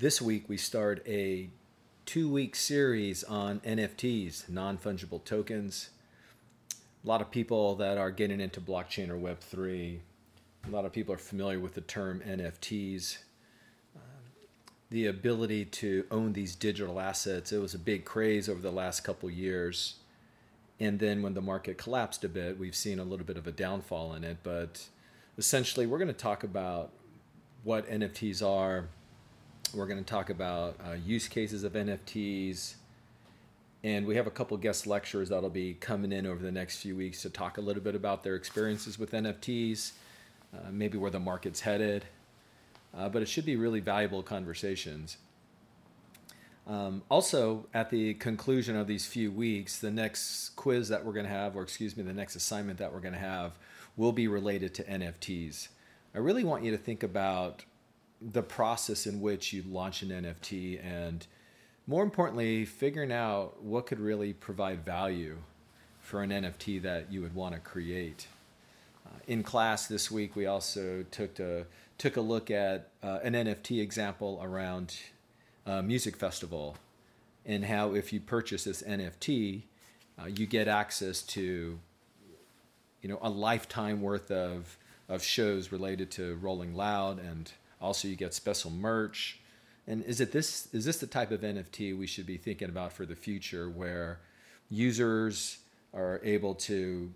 this week we start a two week series on NFTs, non fungible tokens. A lot of people that are getting into blockchain or Web3, a lot of people are familiar with the term NFTs. Um, the ability to own these digital assets, it was a big craze over the last couple years. And then when the market collapsed a bit, we've seen a little bit of a downfall in it. But essentially, we're going to talk about what NFTs are, we're going to talk about uh, use cases of NFTs. And we have a couple guest lecturers that'll be coming in over the next few weeks to talk a little bit about their experiences with NFTs, uh, maybe where the market's headed. Uh, but it should be really valuable conversations. Um, also, at the conclusion of these few weeks, the next quiz that we're going to have, or excuse me, the next assignment that we're going to have, will be related to NFTs. I really want you to think about the process in which you launch an NFT and more importantly, figuring out what could really provide value for an NFT that you would want to create. Uh, in class this week, we also took a, took a look at uh, an NFT example around a music festival and how if you purchase this NFT, uh, you get access to you know a lifetime worth of, of shows related to Rolling Loud and also, you get special merch. And is it this is this the type of NFT we should be thinking about for the future, where users are able to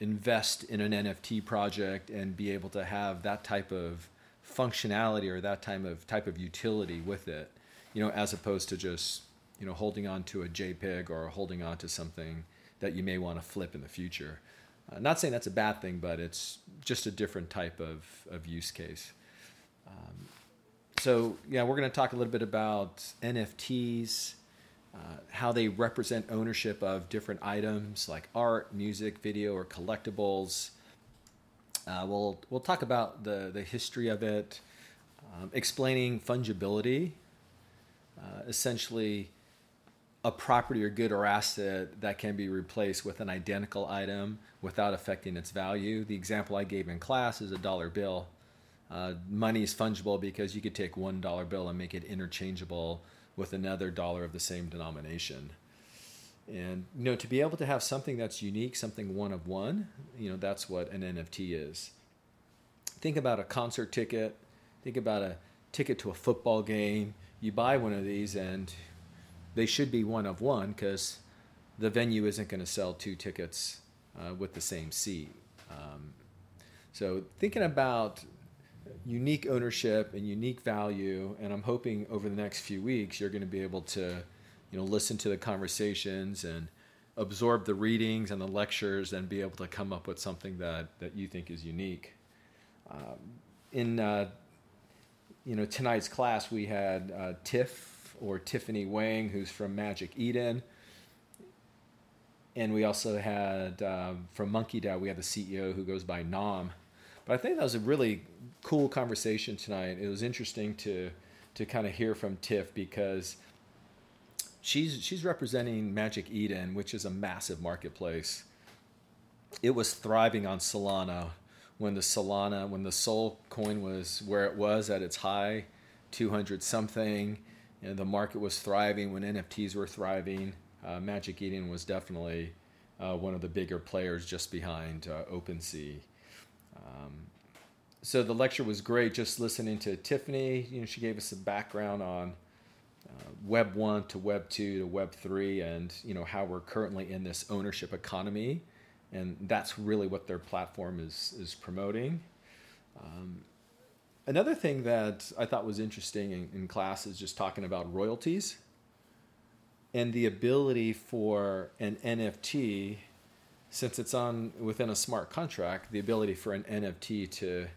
invest in an NFT project and be able to have that type of functionality or that type of type of utility with it, you know, as opposed to just you know holding on to a JPEG or holding on to something that you may want to flip in the future. Uh, not saying that's a bad thing, but it's just a different type of, of use case. Um, so yeah, we're going to talk a little bit about NFTs, uh, how they represent ownership of different items like art, music, video, or collectibles. Uh, we'll we'll talk about the the history of it, um, explaining fungibility, uh, essentially a property or good or asset that can be replaced with an identical item without affecting its value. The example I gave in class is a dollar bill. Uh, money is fungible because you could take one dollar bill and make it interchangeable with another dollar of the same denomination. And you know, to be able to have something that's unique, something one of one, you know, that's what an NFT is. Think about a concert ticket. Think about a ticket to a football game. You buy one of these, and they should be one of one because the venue isn't going to sell two tickets uh, with the same seat. Um, so thinking about unique ownership and unique value. And I'm hoping over the next few weeks you're going to be able to, you know, listen to the conversations and absorb the readings and the lectures and be able to come up with something that that you think is unique. Um, in uh, you know tonight's class we had uh, Tiff or Tiffany Huang, who's from Magic Eden. And we also had um, from MonkeDAO, we have the CEO who goes by Nom. But I think that was a really cool conversation tonight. It was interesting to to kind of hear from Tiff because she's she's representing Magic Eden, which is a massive marketplace. It was thriving on Solana when the Solana when the Sol coin was where it was at its high, 200 something. And the market was thriving when NFTs were thriving. Uh, Magic Eden was definitely uh, one of the bigger players just behind uh, OpenSea. Um, so the lecture was great. Just listening to Tiffany, you know, she gave us a background on uh, Web one to Web two to Web three, and you know how we're currently in this ownership economy, and that's really what their platform is is promoting. Um, another thing that I thought was interesting in, in class is just talking about royalties and the ability for an NFT, since it's on within a smart contract, the ability for an NFT to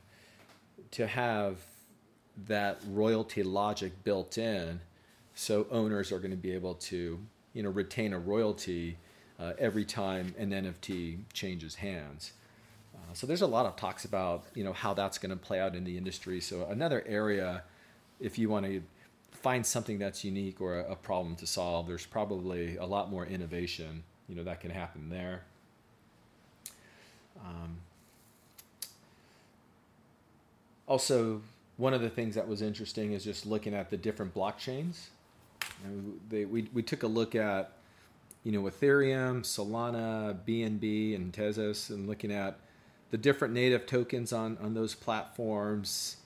to have that royalty logic built in so owners are going to be able to you know retain a royalty uh, every time an NFT changes hands. Uh, so there's a lot of talks about you know how that's going to play out in the industry. So another area, if you want to find something that's unique or a, a problem to solve, there's probably a lot more innovation you know that can happen there. Um, also one of the things that was interesting is just looking at the different blockchains. And they, we, we took a look at, you know, Ethereum, Solana, BNB, and Tezos, and looking at the different native tokens on, on those platforms,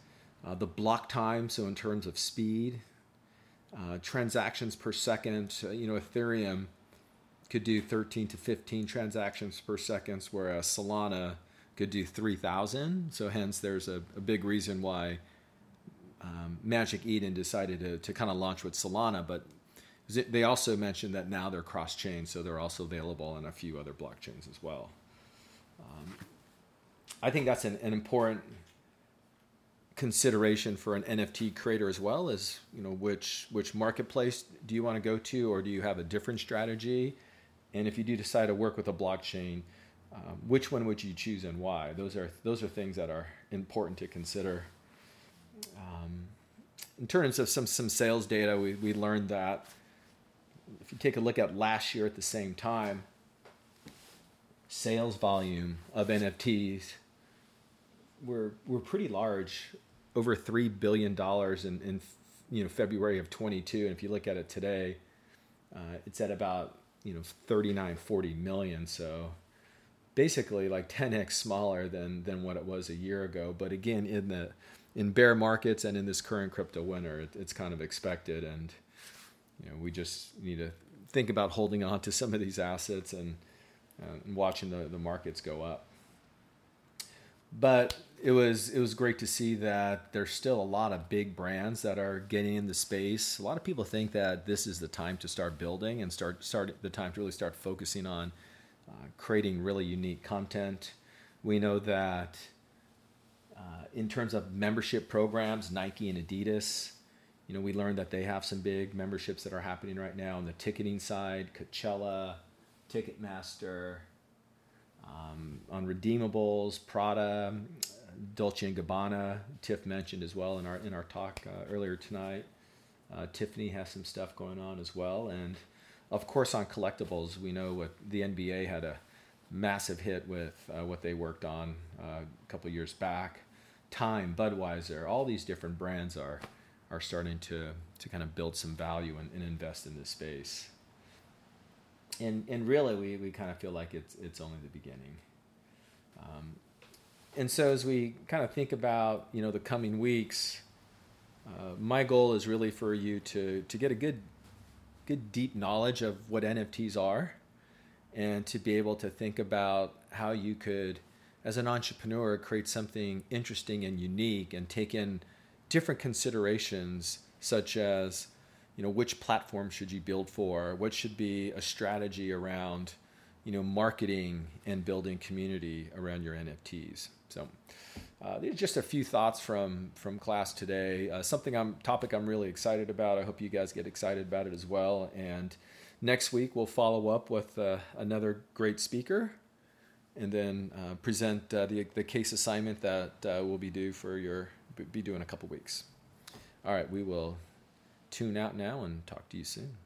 uh, the block time, so in terms of speed, uh, transactions per second. Uh, you know, Ethereum could do 13 to 15 transactions per second, whereas Solana could do 3,000. So, hence, there's a, a big reason why um, Magic Eden decided to, to kind of launch with Solana, but they also mentioned that now they're cross chain, so they're also available on a few other blockchains as well. Um, I think that's an, an important consideration for an NFT creator as well as you know which which marketplace do you want to go to or do you have a different strategy and if you do decide to work with a blockchain um, which one would you choose and why? Those are those are things that are important to consider. Um, in terms of some some sales data we, we learned that if you take a look at last year at the same time sales volume of NFTs were were pretty large over three billion dollars in, in you know February of 22, and if you look at it today, uh, it's at about you know 39, 40 million. So basically like 10x smaller than than what it was a year ago. But again, in the in bear markets and in this current crypto winter, it, it's kind of expected, and you know we just need to think about holding on to some of these assets and, uh, and watching the, the markets go up. But it was it was great to see that there's still a lot of big brands that are getting in the space. A lot of people think that this is the time to start building and start start the time to really start focusing on uh, creating really unique content. We know that uh, in terms of membership programs, Nike and Adidas, you know, we learned that they have some big memberships that are happening right now on the ticketing side, Coachella, Ticketmaster, um, on redeemables, Prada, Dolce and Gabbana, Tiff mentioned as well in our in our talk uh, earlier tonight. Uh, Tiffany has some stuff going on as well, and of course on collectibles, we know what the NBA had a massive hit with uh, what they worked on uh, a couple years back. Time, Budweiser, all these different brands are are starting to to kind of build some value and, and invest in this space. And and really, we, we kind of feel like it's it's only the beginning. Um, and so as we kind of think about you know the coming weeks, uh, my goal is really for you to to get a good good deep knowledge of what NFTs are, and to be able to think about how you could, as an entrepreneur, create something interesting and unique, and take in different considerations such as you know which platform should you build for what should be a strategy around you know marketing and building community around your nfts so uh, these are just a few thoughts from from class today. Uh, something I'm topic I'm really excited about. I hope you guys get excited about it as well. And next week we'll follow up with uh, another great speaker, and then uh, present uh, the the case assignment that uh, will be due for your be due in a couple weeks. All right, we will tune out now and talk to you soon.